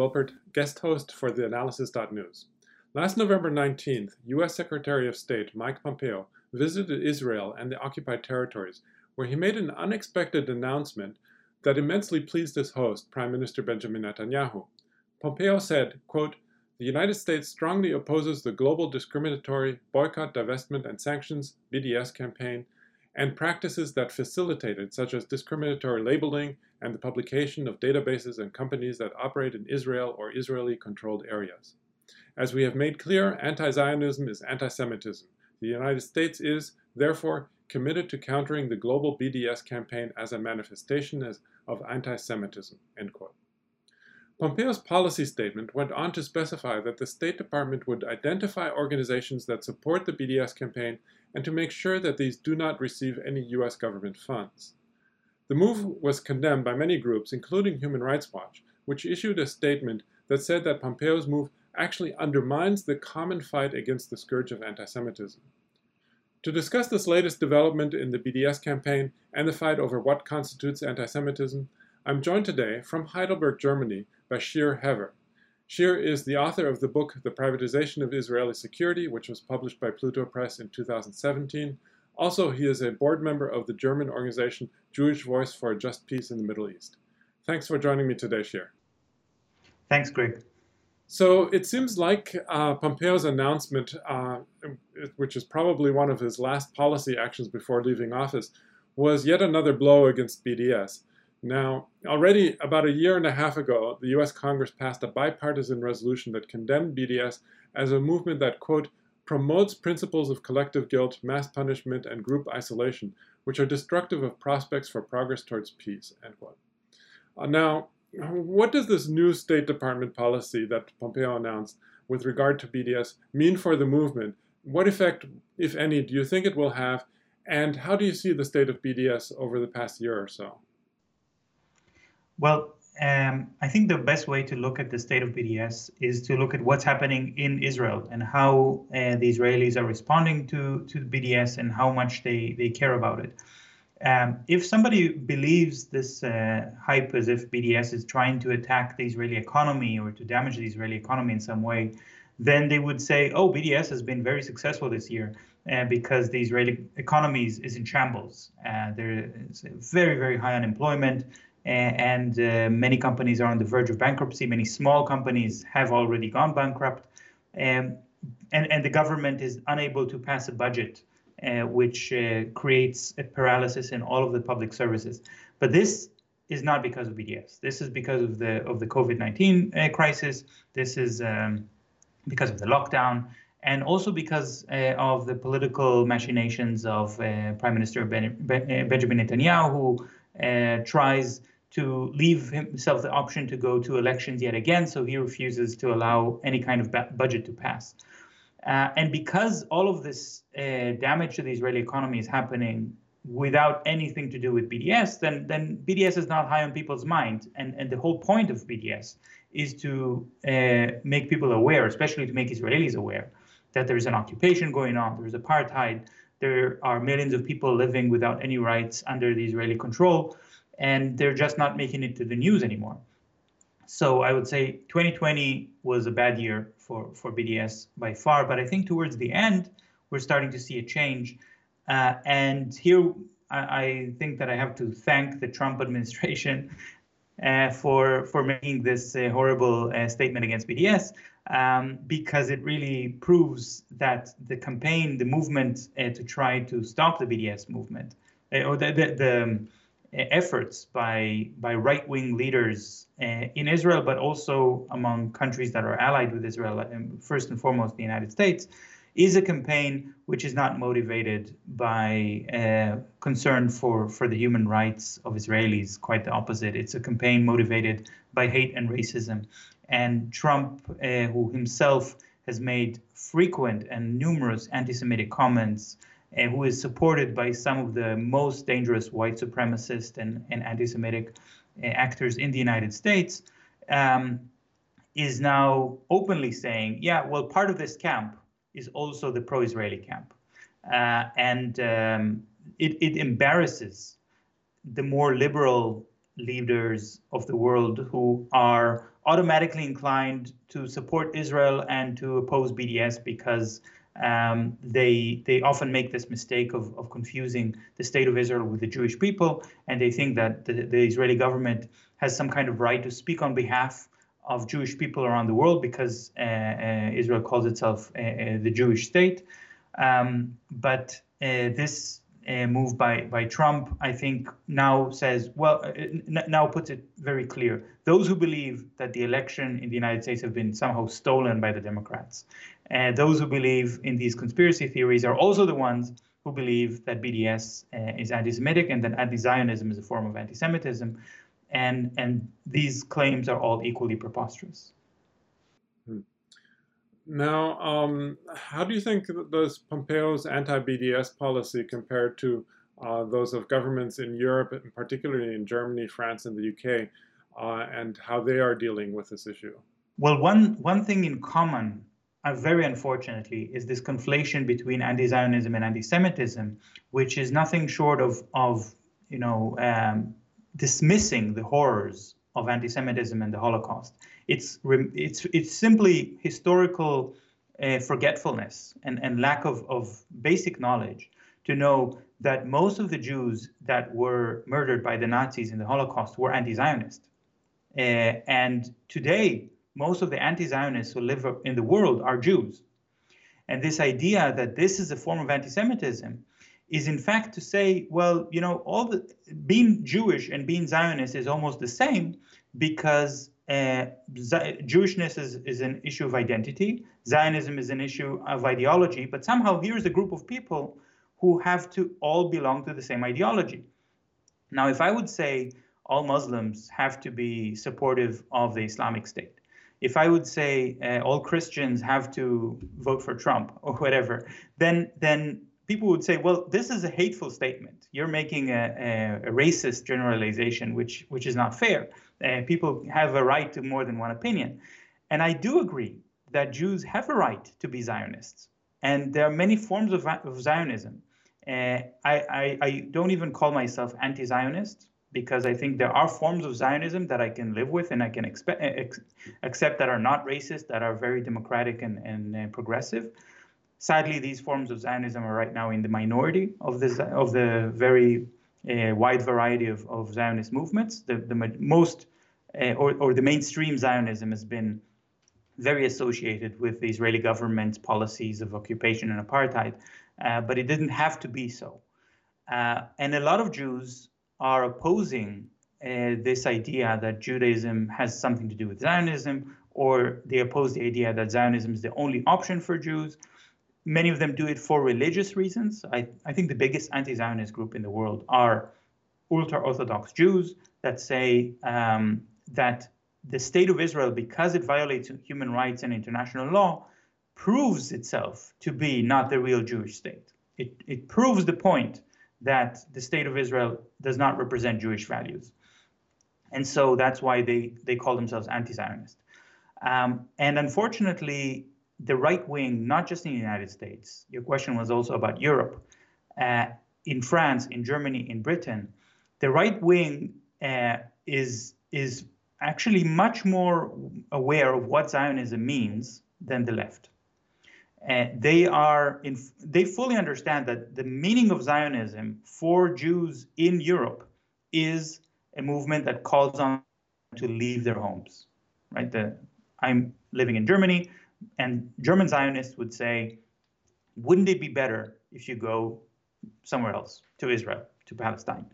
Wilpert, guest host for the Analysis.news. Last November 19th, U.S. Secretary of State Mike Pompeo visited Israel and the occupied territories, where he made an unexpected announcement that immensely pleased his host, Prime Minister Benjamin Netanyahu. Pompeo said, quote, the United States strongly opposes the global discriminatory boycott, divestment, and sanctions BDS campaign and practices that facilitate it, such as discriminatory labeling and the publication of databases and companies that operate in Israel or Israeli controlled areas. As we have made clear, anti Zionism is anti Semitism. The United States is, therefore, committed to countering the global BDS campaign as a manifestation of anti Semitism. Pompeo's policy statement went on to specify that the State Department would identify organizations that support the BDS campaign and to make sure that these do not receive any U.S. government funds. The move was condemned by many groups, including Human Rights Watch, which issued a statement that said that Pompeo's move actually undermines the common fight against the scourge of anti Semitism. To discuss this latest development in the BDS campaign and the fight over what constitutes anti Semitism, I'm joined today from Heidelberg, Germany, by Shir Hever. Shir is the author of the book The Privatization of Israeli Security, which was published by Pluto Press in 2017. Also, he is a board member of the German organization Jewish Voice for a Just Peace in the Middle East. Thanks for joining me today, Shir. Thanks, Greg. So it seems like uh, Pompeo's announcement, uh, which is probably one of his last policy actions before leaving office, was yet another blow against BDS. Now, already about a year and a half ago, the US Congress passed a bipartisan resolution that condemned BDS as a movement that, quote, promotes principles of collective guilt, mass punishment, and group isolation, which are destructive of prospects for progress towards peace, end quote. Uh, now, what does this new State Department policy that Pompeo announced with regard to BDS mean for the movement? What effect, if any, do you think it will have? And how do you see the state of BDS over the past year or so? Well, um, I think the best way to look at the state of BDS is to look at what's happening in Israel and how uh, the Israelis are responding to, to BDS and how much they, they care about it. Um, if somebody believes this uh, hype as if BDS is trying to attack the Israeli economy or to damage the Israeli economy in some way, then they would say, oh, BDS has been very successful this year uh, because the Israeli economy is, in shambles. Uh, there is very, very high unemployment and uh, many companies are on the verge of bankruptcy. Many small companies have already gone bankrupt, um, and and the government is unable to pass a budget, uh, which uh, creates a paralysis in all of the public services. But this is not because of BDS. This is because of the of the COVID-19 uh, crisis. This is um, because of the lockdown. And also because uh, of the political machinations of uh, Prime Minister ben, ben, Benjamin Netanyahu, who tries to leave himself the option to go to elections yet again, so he refuses to allow any kind of budget to pass. Uh, and because all of this uh, damage to the Israeli economy is happening without anything to do with BDS, then then BDS is not high on people's mind. And and the whole point of BDS is to uh, make people aware, especially to make Israelis aware, that there is an occupation going on, there is apartheid, there are millions of people living without any rights under the Israeli control and they're just not making it to the news anymore. So I would say 2020 was a bad year for, for BDS by far, but I think towards the end, we're starting to see a change. Uh, and here, I, I, think that I have to thank the Trump administration uh, for for making this uh, horrible uh, statement against BDS, um, because it really proves that the campaign, the movement uh, to try to stop the BDS movement, uh, or the, the, the efforts by by right-wing leaders uh, in Israel, but also among countries that are allied with Israel, first and foremost the United States, is a campaign which is not motivated by uh, concern for for the human rights of Israelis. Quite the opposite. It's a campaign motivated by hate and racism. And Trump, uh, who himself has made frequent and numerous anti-Semitic comments and who is supported by some of the most dangerous white supremacist and, and anti-Semitic uh, actors in the United States, um, is now openly saying, yeah, well, part of this camp is also the pro-Israeli camp. Uh, and um, it, it embarrasses the more liberal leaders of the world who are automatically inclined to support Israel and to oppose BDS because um, they they often make this mistake of, of confusing the state of Israel with the Jewish people, and they think that the, the Israeli government has some kind of right to speak on behalf of Jewish people around the world because uh, uh, Israel calls itself uh, uh the Jewish state. Um, but uh, this uh, move by by Trump, I think, now says well, now puts it very clear: those who believe that the election in the United States have been somehow stolen by the Democrats, and those who believe in these conspiracy theories are also the ones who believe that BDS is anti-Semitic and that anti-Zionism is a form of anti-Semitism and and these claims are all equally preposterous. Hmm. Now, um, how do you think does Pompeo's anti-BDS policy compared to uh, those of governments in Europe, and particularly in Germany, France, and the UK, uh, and how they are dealing with this issue? Well, one one thing in common, uh, very unfortunately, is this conflation between anti-Zionism and anti-Semitism, which is nothing short of of you know um, dismissing the horrors of anti-Semitism and the Holocaust. It's it's it's simply historical uh, forgetfulness and, and lack of, of basic knowledge to know that most of the Jews that were murdered by the Nazis in the Holocaust were anti-Zionist. Uh, and today, most of the anti-Zionists who live in the world are Jews. And this idea that this is a form of anti-Semitism is in fact to say, well, you know, all the being Jewish and being Zionist is almost the same because uh, Jewishness is, is an issue of identity, Zionism is an issue of ideology, but somehow here's a group of people who have to all belong to the same ideology. Now, if I would say all Muslims have to be supportive of the Islamic State, if I would say uh, all Christians have to vote for Trump or whatever, then then people would say, well, this is a hateful statement. You're making a, a, a racist generalization, which, which is not fair. Uh, people have a right to more than one opinion. And I do agree that Jews have a right to be Zionists. And there are many forms of, of Zionism. Uh, I, I, I don't even call myself anti Zionist because I think there are forms of Zionism that I can live with and I can expect, accept that are not racist, that are very democratic and, and uh, progressive. Sadly, these forms of Zionism are right now in the minority of the of the very uh, wide variety of, of Zionist movements. The, the most uh, or, or the mainstream Zionism has been very associated with the Israeli government's policies of occupation and apartheid, uh, but it didn't have to be so. Uh, and a lot of Jews are opposing uh, this idea that Judaism has something to do with Zionism, or they oppose the idea that Zionism is the only option for Jews, many of them do it for religious reasons. I, I think the biggest anti Zionist group in the world are ultra Orthodox Jews that say um, that the state of Israel, because it violates human rights and international law, proves itself to be not the real Jewish state. It, it proves the point that the state of Israel does not represent Jewish values. And so that's why they, they call themselves anti Zionist. Um, and unfortunately, the right wing, not just in the United States, your question was also about Europe, uh, in France, in Germany, in Britain, the right wing uh, is is actually much more aware of what Zionism means than the left. Uh, they are in, they fully understand that the meaning of Zionism for Jews in Europe is a movement that calls on to leave their homes. Right? The, I'm living in Germany and German Zionists would say, wouldn't it be better if you go somewhere else, to Israel, to Palestine?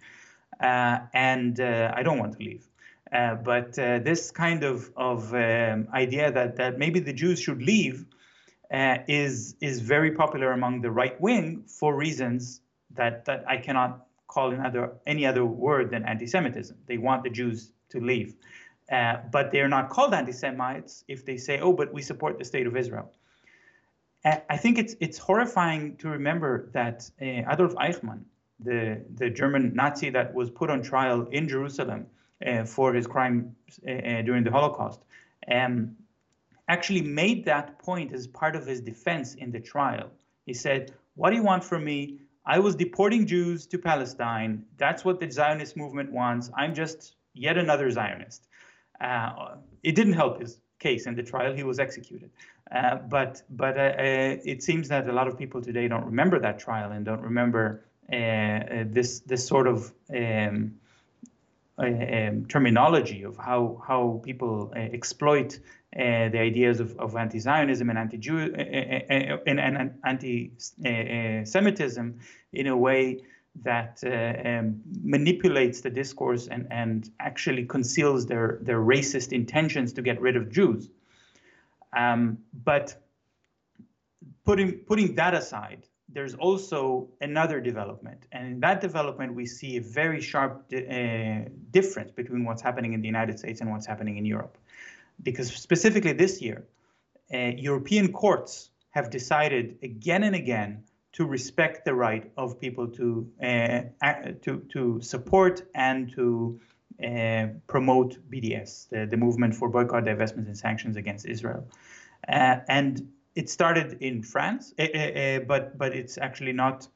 Uh, and uh, I don't want to leave. Uh, but uh, this kind of, of um, idea that, that maybe the Jews should leave uh, is, is very popular among the right wing for reasons that, that I cannot call in other, any other word than anti Semitism. They want the Jews to leave. Uh, but they're not called anti-Semites if they say, "Oh, but we support the state of Israel." Uh, I think it's it's horrifying to remember that uh, Adolf Eichmann, the the German Nazi that was put on trial in Jerusalem uh, for his crime uh, during the Holocaust, um, actually made that point as part of his defense in the trial. He said, "What do you want from me? I was deporting Jews to Palestine. That's what the Zionist movement wants. I'm just yet another Zionist." Uh, it didn't help his case in the trial. He was executed. Uh, but but uh, uh, it seems that a lot of people today don't remember that trial and don't remember this this sort of um, um, terminology of how how people exploit uh, the ideas of, of anti-Zionism and anti-Jew uh, uh, and, and anti-Semitism in a way that um, manipulates the discourse and, and actually conceals their, their racist intentions to get rid of Jews. Um, but putting putting that aside, there's also another development, and in that development we see a very sharp di uh, difference between what's happening in the United States and what's happening in Europe because specifically this year, uh, European courts have decided again and again to respect the right of people to uh, to to support and to uh, promote BDS, the, the movement for boycott, divestment, and sanctions against Israel. Uh, and it started in France, uh, uh, but but it's actually not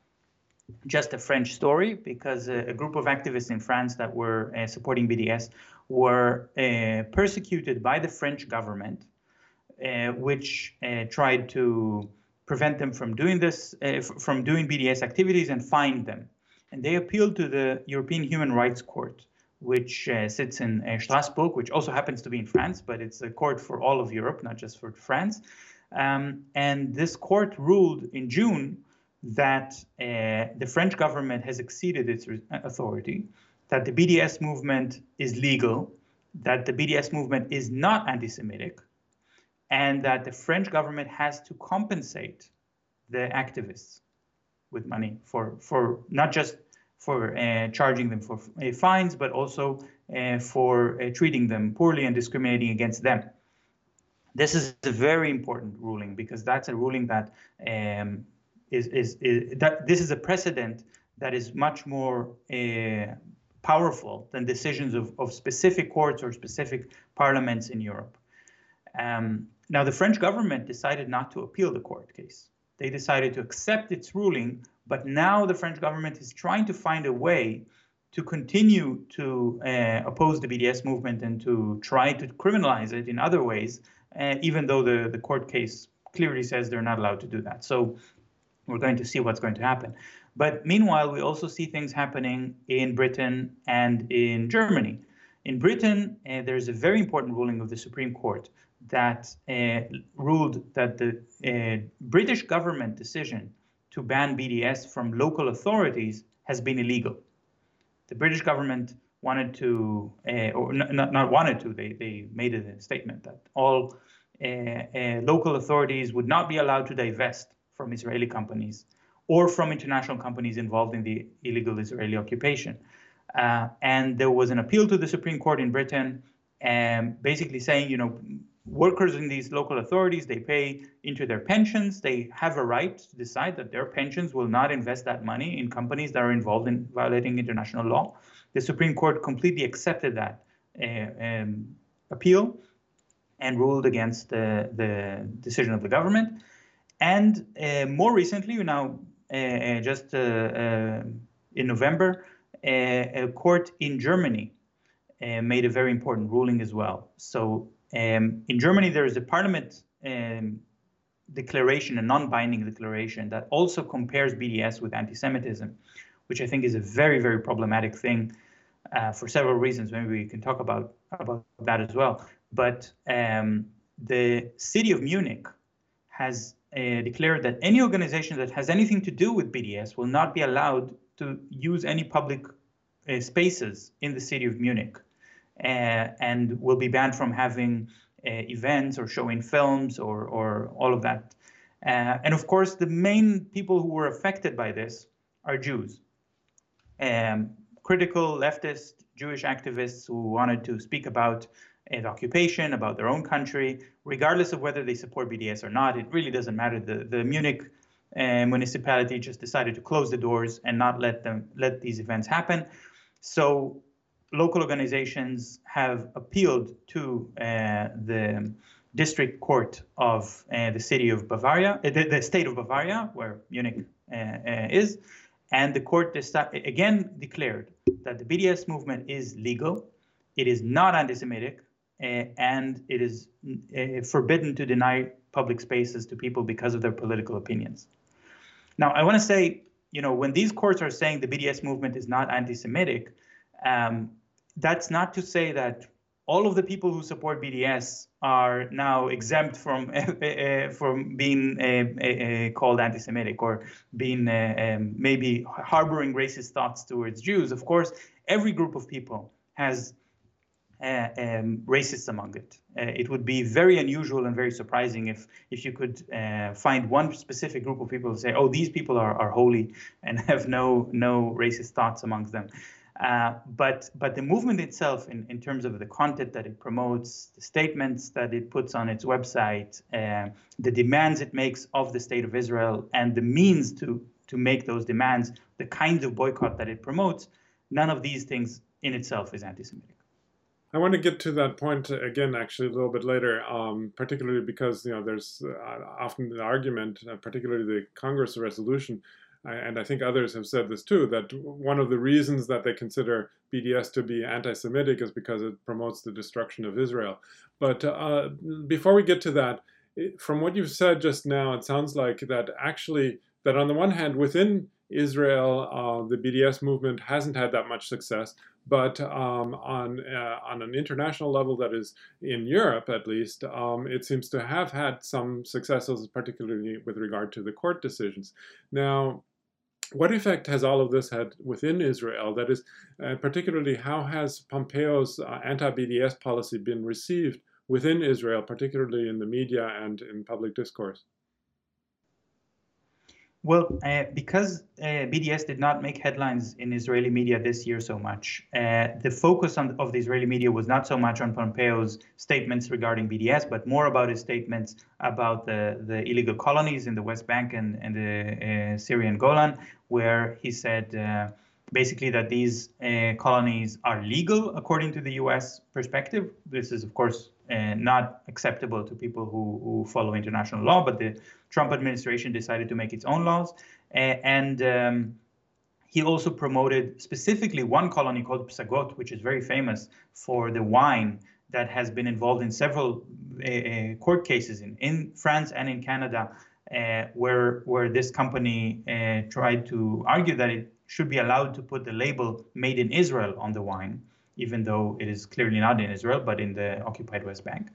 just a French story because a, group of activists in France that were supporting BDS were uh, persecuted by the French government, uh, which uh, tried to prevent them from doing this, from doing BDS activities and fined them. And they appealed to the European Human Rights Court, which uh, sits in uh, Strasbourg, which also happens to be in France, but it's a court for all of Europe, not just for France. Um, and this court ruled in June that uh, the French government has exceeded its authority that the BDS movement is legal, that the BDS movement is not anti Semitic, and that the French government has to compensate the activists with money for, for not just for uh, charging them for uh, fines, but also uh, for uh, treating them poorly and discriminating against them. This is a very important ruling because that's a ruling that um, is, is, is that this is a precedent that is much more uh, powerful than decisions of, of specific courts or specific parliaments in Europe. Um, now, the French government decided not to appeal the court case. They decided to accept its ruling, but now the French government is trying to find a way to continue to uh, oppose the BDS movement and to try to criminalize it in other ways, uh, even though the, the court case clearly says they're not allowed to do that. So we're going to see what's going to happen. But meanwhile, we also see things happening in Britain and in Germany. In Britain, uh, there's a very important ruling of the Supreme Court that uh, ruled that the uh, British government decision to ban BDS from local authorities has been illegal. The British government wanted to, uh, or not, not wanted to, they, they made a statement that all uh, uh, local authorities would not be allowed to divest from Israeli companies or from international companies involved in the illegal Israeli occupation. Uh, and there was an appeal to the Supreme Court in Britain, um, basically saying, you know, workers in these local authorities, they pay into their pensions. They have a right to decide that their pensions will not invest that money in companies that are involved in violating international law. The Supreme Court completely accepted that uh, um, appeal and ruled against the, the decision of the government. And uh, more recently, now uh, uh, just uh, in November, a court in Germany made a very important ruling as well. So um, in Germany, there is a parliament um, declaration, a non-binding declaration that also compares BDS with anti-Semitism, which I think is a very, very problematic thing uh, for several reasons. Maybe we can talk about about that as well. But um, the city of Munich has uh, declared that any organization that has anything to do with BDS will not be allowed to use any public uh, spaces in the city of Munich and will be banned from having uh, events or showing films or, or all of that. Uh, and of course, the main people who were affected by this are Jews. Um, critical leftist Jewish activists who wanted to speak about and occupation, about their own country, regardless of whether they support BDS or not. It really doesn't matter. The, the Munich uh, municipality just decided to close the doors and not let them let these events happen. So local organizations have appealed to uh, the district court of uh, the city of Bavaria, uh, the, the, state of Bavaria, where Munich is, and the court again declared that the BDS movement is legal, it is not anti-Semitic, and it is forbidden to deny public spaces to people because of their political opinions. Now, I want to say, you know, when these courts are saying the BDS movement is not anti-Semitic, um, that's not to say that all of the people who support BDS are now exempt from uh, from being uh, uh, called anti-Semitic or being maybe harboring racist thoughts towards Jews. Of course, every group of people has uh, racists among it. It would be very unusual and very surprising if if you could uh, find one specific group of people who say, "Oh, these people are, are holy and have no no racist thoughts amongst them." Uh, but but the movement itself, in, in terms of the content that it promotes, the statements that it puts on its website, uh, the demands it makes of the state of Israel, and the means to to make those demands, the kinds of boycott that it promotes, none of these things in itself is anti-Semitic. I want to get to that point again, actually, a little bit later, um, particularly because you know there's uh, often the argument, uh, particularly the Congress resolution, and I think others have said this too, that one of the reasons that they consider BDS to be anti-Semitic is because it promotes the destruction of Israel. But uh, before we get to that, from what you've said just now, it sounds like that actually that on the one hand, within Israel, uh, the BDS movement hasn't had that much success, but um, on uh, on an international level, that is in Europe at least, um, it seems to have had some successes, particularly with regard to the court decisions. Now, what effect has all of this had within Israel? That is, uh, particularly, how has Pompeo's uh, anti-BDS policy been received within Israel, particularly in the media and in public discourse? Well, uh, because uh, BDS did not make headlines in Israeli media this year so much, uh, the focus on, of the Israeli media was not so much on Pompeo's statements regarding BDS, but more about his statements about the, the illegal colonies in the West Bank and, and the uh, Syrian Golan, where he said uh, basically that these uh, colonies are legal according to the U.S. perspective. This is, of course, not acceptable to people who, who follow international law, but the Trump administration decided to make its own laws. and um, he also promoted specifically one colony called Psagot, which is very famous for the wine that has been involved in several uh, court cases in, in France and in Canada, uh, where where this company uh, tried to argue that it should be allowed to put the label "Made in Israel" on the wine even though it is clearly not in Israel, but in the occupied West Bank.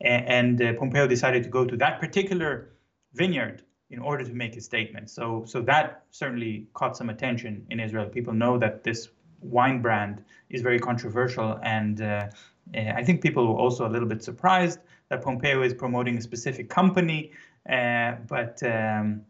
And, uh, Pompeo decided to go to that particular vineyard in order to make a statement. So, so that certainly caught some attention in Israel. People know that this wine brand is very controversial, and uh, uh I think people were also a little bit surprised that Pompeo is promoting a specific company, uh, but um,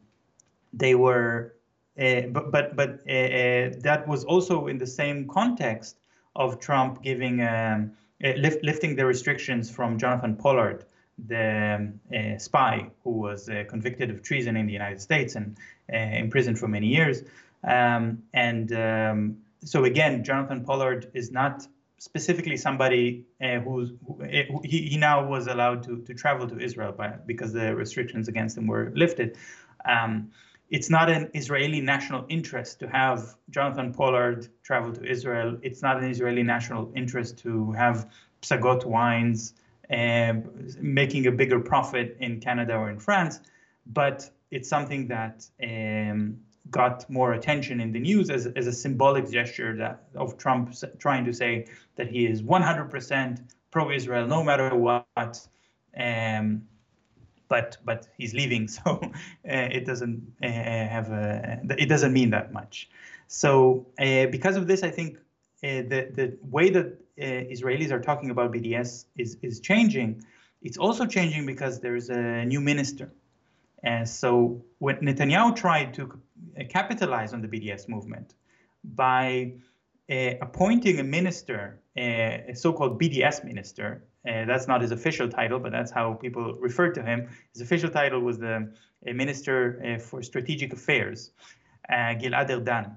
they were. Uh, but but but uh, that was also in the same context of Trump giving um, uh, lift, lifting the restrictions from Jonathan Pollard, the uh, spy who was uh, convicted of treason in the United States and imprisoned for many years. Um, and um, so again, Jonathan Pollard is not specifically somebody uh, who's who, he, he now was allowed to, to travel to Israel by, because the restrictions against him were lifted. Um, it's not an Israeli national interest to have Jonathan Pollard travel to Israel. It's not an Israeli national interest to have Psagot wines and making a bigger profit in Canada or in France. But it's something that um, got more attention in the news as, as a symbolic gesture that of Trump trying to say that he is 100% pro-Israel no matter what. Um, but but he's leaving, so uh, it doesn't uh, have a it doesn't mean that much. So uh, because of this, I think the the way that Israelis are talking about BDS is is changing. It's also changing because there's a new minister. And so when Netanyahu tried to capitalize on the BDS movement by uh, appointing a minister, uh, a so-called BDS minister, uh, that's not his official title, but that's how people refer to him. His official title was the uh, Minister uh, for Strategic Affairs, uh, Gilad Erdan,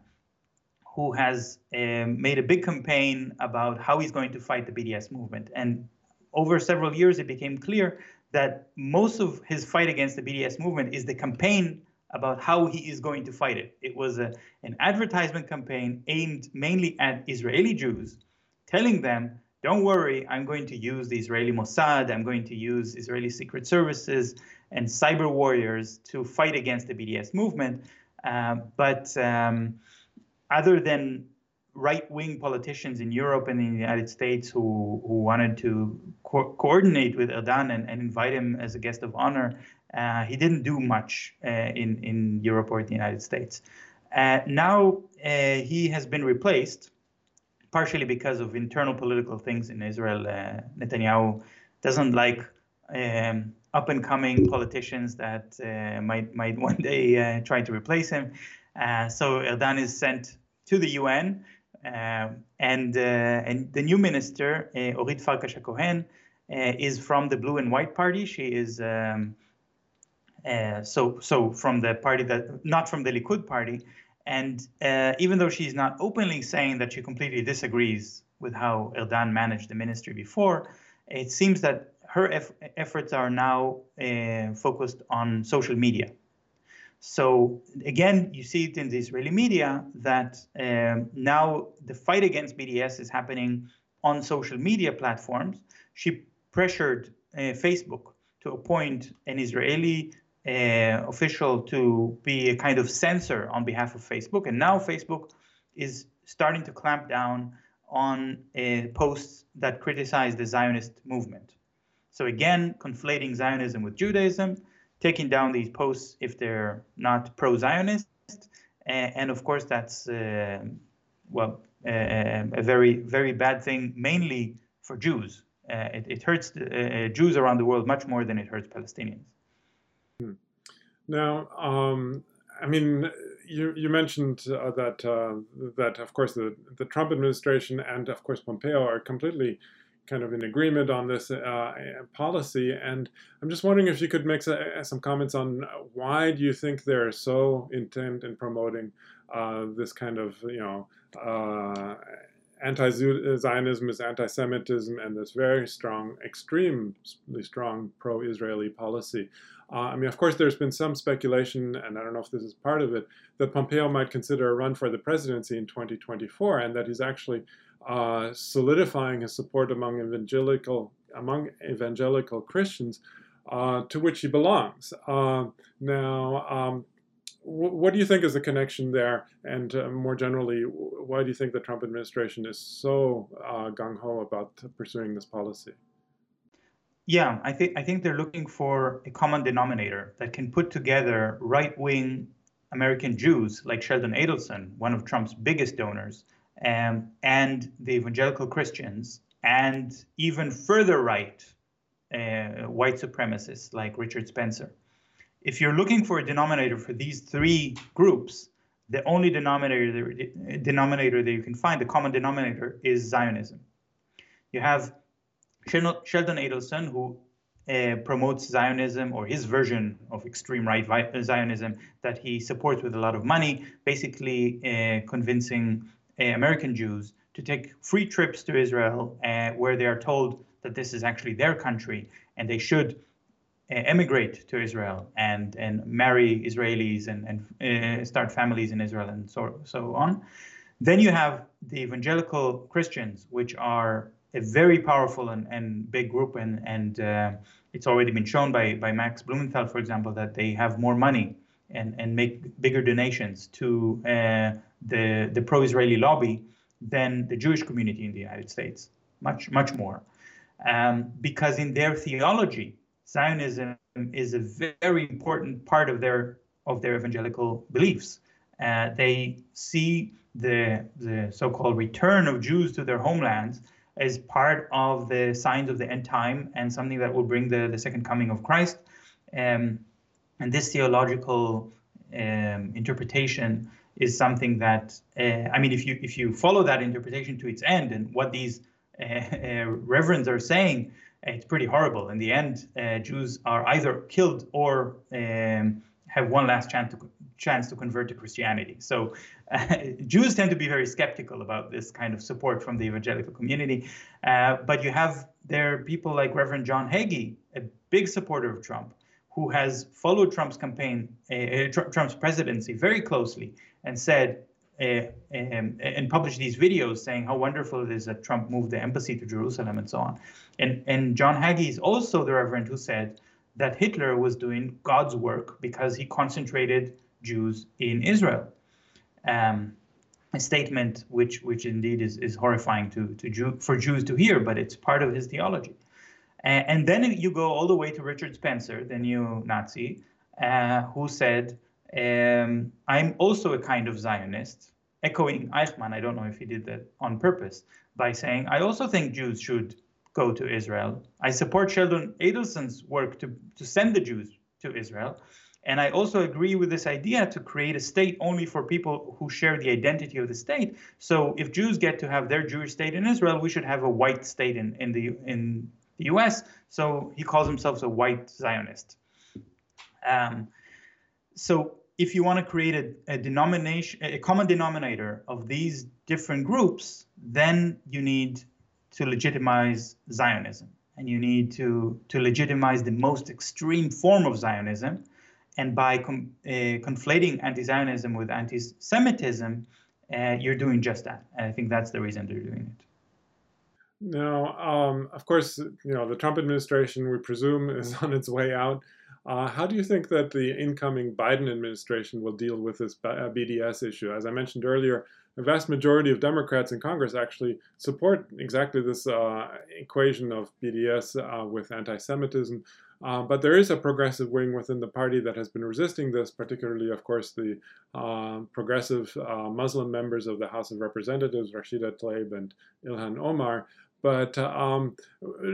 who has um, made a big campaign about how he's going to fight the BDS movement. And over several years, it became clear that most of his fight against the BDS movement is the campaign about how he is going to fight it. It was a, an advertisement campaign aimed mainly at Israeli Jews, telling them don't worry, I'm going to use the Israeli Mossad, I'm going to use Israeli secret services and cyber warriors to fight against the BDS movement. Uh, but um, other than right-wing politicians in Europe and in the United States who, who wanted to co- coordinate with Erdan and, and, invite him as a guest of honor, uh, he didn't do much uh, in, in Europe or the United States. Uh, now uh, he has been replaced, partially because of internal political things in Israel. Uh, Netanyahu doesn't like um, up and coming politicians that uh, might might one day try to replace him. so Erdan is sent to the UN um, and, uh, and the new minister, uh, Orit Farkash Cohen, uh, is from the Blue and White Party. She is um, so so from the party that not from the Likud party. And even though she's not openly saying that she completely disagrees with how Erdan managed the ministry before, it seems that her eff- efforts are now uh, focused on social media. So again, you see it in the Israeli media that um, now the fight against BDS is happening on social media platforms. She pressured uh, Facebook to appoint an Israeli uh, official to be a kind of censor on behalf of Facebook, and now Facebook is starting to clamp down on uh, posts that criticize the Zionist movement. So again, conflating Zionism with Judaism taking down these posts if they're not pro-Zionist, and, of course that's uh, well uh, a very very bad thing, mainly for Jews. Uh, it, it, hurts uh, Jews around the world much more than it hurts Palestinians. Now, um, I mean, you, you mentioned uh, that uh, that of course the the Trump administration and of course Pompeo are completely kind of in agreement on this uh, policy. And I'm just wondering if you could make some comments on why do you think they're so intent in promoting uh, this kind of, you know, uh, anti-Zionism is anti-Semitism and this very strong, extremely strong pro-Israeli policy. Uh, I mean, of course, there's been some speculation, and I don't know if this is part of it, that Pompeo might consider a run for the presidency in 2024, and that he's actually uh, solidifying his support among evangelical among evangelical Christians, uh, to which he belongs. Uh, now, um, what do you think is the connection there? And uh, more generally, why do you think the Trump administration is so uh, gung ho about pursuing this policy? Yeah, I think I think they're looking for a common denominator that can put together right-wing American Jews like Sheldon Adelson, one of Trump's biggest donors, um, and the evangelical Christians, and even further right uh, white supremacists like Richard Spencer. If you're looking for a denominator for these three groups, the only denominator, denominator that you can find, the common denominator, is Zionism. You have Sheldon Adelson, who uh, promotes Zionism or his version of extreme right Zionism that he supports with a lot of money, basically uh, convincing uh, American Jews to take free trips to Israel uh, where they are told that this is actually their country and they should uh, emigrate to Israel and, and marry Israelis and, and start families in Israel and so, so on. Then you have the evangelical Christians, which are a very powerful and, and big group, and, and uh, it's already been shown by, by Max Blumenthal, for example, that they have more money and, and make bigger donations to uh, the, the pro-Israeli lobby than the Jewish community in the United States, much, much more. Um, because in their theology, Zionism is a very important part of their of their evangelical beliefs. Uh, they see the the so-called return of Jews to their homelands as part of the signs of the end time and something that will bring the, the second coming of Christ. Um, and this theological um, interpretation is something that uh, I mean, if you if you follow that interpretation to its end and what these uh, uh, reverends are saying, it's pretty horrible. In the end, uh, Jews are either killed or um, have one last chance to chance to convert to Christianity. So uh, Jews tend to be very skeptical about this kind of support from the evangelical community. Uh, but you have there people like Reverend John Hagee, a big supporter of Trump, who has followed Trump's campaign, uh, Trump's presidency very closely, and said uh, um, and published these videos saying how wonderful it is that Trump moved the embassy to Jerusalem and so on. And, and John Hagee is also the reverend who said that Hitler was doing God's work because he concentrated Jews in Israel. Um, a statement which, which indeed is, is horrifying to, to Jew, for Jews to hear, but it's part of his theology. And, and then you go all the way to Richard Spencer, the new Nazi, uh, who said um, I'm also a kind of Zionist, echoing Eichmann. I don't know if he did that on purpose by saying, I also think Jews should go to Israel. I support Sheldon Adelson's work to, to send the Jews to Israel. And I also agree with this idea to create a state only for people who share the identity of the state. So if Jews get to have their Jewish state in Israel, we should have a white state in, in the in the US. So he calls himself a white Zionist. Um, so if you want to create a, a denomination, a common denominator of these different groups, then you need to legitimize Zionism, and you need to to legitimize the most extreme form of Zionism, and by com, uh, conflating anti-Zionism with anti-Semitism, uh, you're doing just that. And I think that's the reason they're doing it. Now, um, of course, you know the Trump administration, we presume, is on its way out. Uh, how do you think that the incoming Biden administration will deal with this BDS uh, issue? As I mentioned earlier, a vast majority of Democrats in Congress actually support exactly this uh, equation of BDS uh, with anti Semitism. Uh, but there is a progressive wing within the party that has been resisting this, particularly, of course, the uh, progressive Muslim members of the House of Representatives, Rashida Tlaib and Ilhan Omar. But um,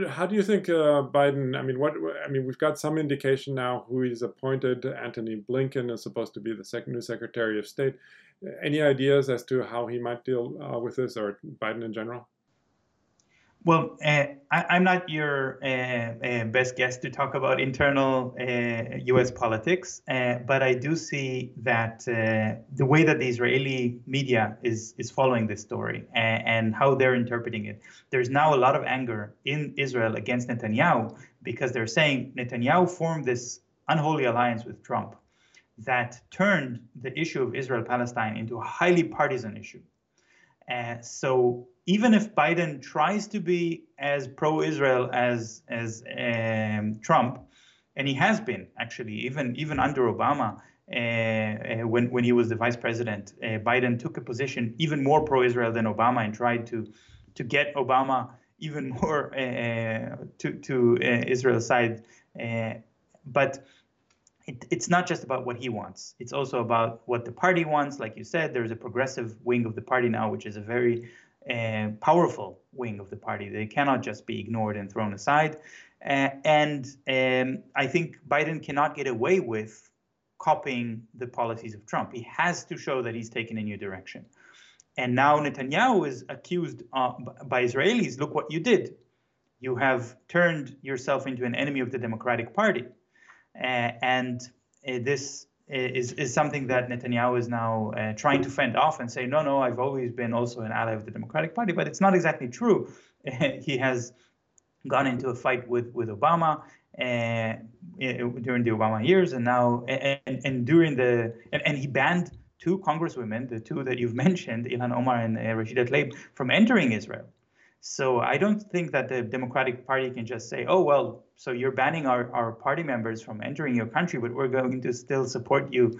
how do you think uh, Biden? I mean, what? I mean, we've got some indication now who he's appointed. Antony Blinken is supposed to be the new Secretary of State. Any ideas as to how he might deal uh, with this, or Biden in general? Well, uh, I, am not your uh, uh, best guest to talk about internal U.S. Uh, politics, uh, but I do see that uh, the way that the Israeli media is is following this story and, and, how they're interpreting it, there's now a lot of anger in Israel against Netanyahu because they're saying Netanyahu formed this unholy alliance with Trump that turned the issue of Israel-Palestine into a highly partisan issue. So even if Biden tries to be as pro-Israel as as um, Trump, and he has been actually, even even under Obama, uh, uh, when when he was the vice president, uh, Biden took a position even more pro-Israel than Obama and tried to to get Obama even more uh, to to uh, Israel's side. Uh, but it, it's not just about what he wants. It's also about what the party wants. Like you said, there's a progressive wing of the party now, which is a very uh, powerful wing of the party. They cannot just be ignored and thrown aside. Uh, and um, I think Biden cannot get away with copying the policies of Trump. He has to show that he's taken a new direction. And now Netanyahu is accused uh, by Israelis look what you did. You have turned yourself into an enemy of the Democratic Party. Uh, and uh, this is, is something that Netanyahu is now uh, trying to fend off and say, no, no, I've always been also an ally of the Democratic Party. But it's not exactly true. he has gone into a fight with, with Obama uh, during the Obama years, and now and, and during the and, and he banned two congresswomen, the two that you've mentioned, Ilhan Omar and uh, Rashida Tlaib, from entering Israel. So I don't think that the Democratic Party can just say, oh, well, so you're banning our, our party members from entering your country, but we're going to still support you.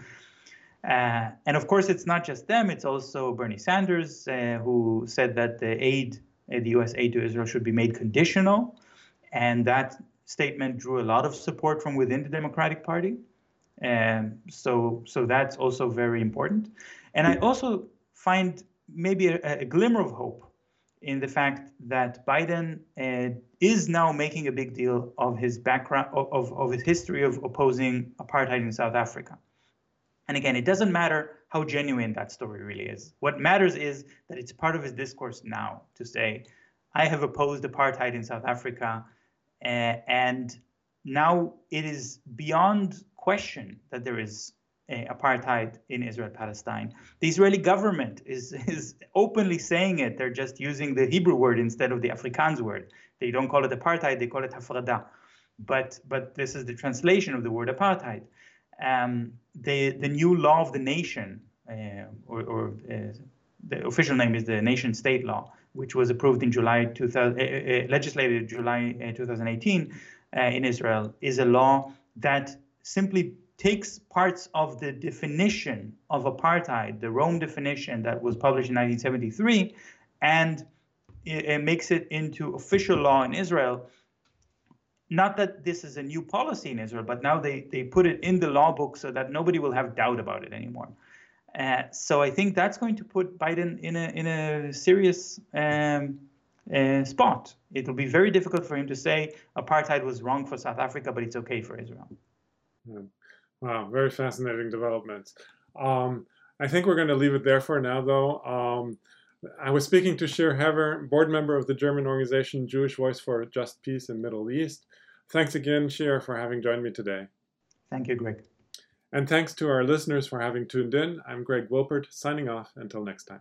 Uh, and of course, it's not just them, it's also Bernie Sanders, uh, who said that the aid, uh, the US aid to Israel should be made conditional. And that statement drew a lot of support from within the Democratic Party. Um, so, so that's also very important. And I also find maybe a, a glimmer of hope in the fact that Biden uh, is now making a big deal of his background, of, of his history of opposing apartheid in South Africa. And again, it doesn't matter how genuine that story really is. What matters is that it's part of his discourse now to say, I have opposed apartheid in South Africa, uh, and now it is beyond question that there is apartheid in Israel Palestine. The Israeli government is, is openly saying it. They're just using the Hebrew word instead of the Afrikaans word. They don't call it apartheid, they call it hafrada. But, but this is the translation of the word apartheid. Um, the, the new law of the nation, uh, or, or uh, the official name is the nation state law, which was approved in July 2000, uh, uh, legislated July 2018 in Israel, is a law that simply takes parts of the definition of apartheid, the Rome definition that was published in 1973, and it, it makes it into official law in Israel not that this is a new policy in Israel, but now they, they put it in the law book so that nobody will have doubt about it anymore. Uh, so I think that's going to put Biden in a in a serious um, uh, spot. It will be very difficult for him to say apartheid was wrong for South Africa, but it's okay for Israel. Yeah. Wow, very fascinating developments. Um, I think we're going to leave it there for now, though. Um, I was speaking to Shir Hever, board member of the German organization Jewish Voice for Just Peace in Middle East. Thanks again, Shir, for having joined me today. Thank you, Greg. And thanks to our listeners for having tuned in. I'm Greg Wilpert, signing off until next time.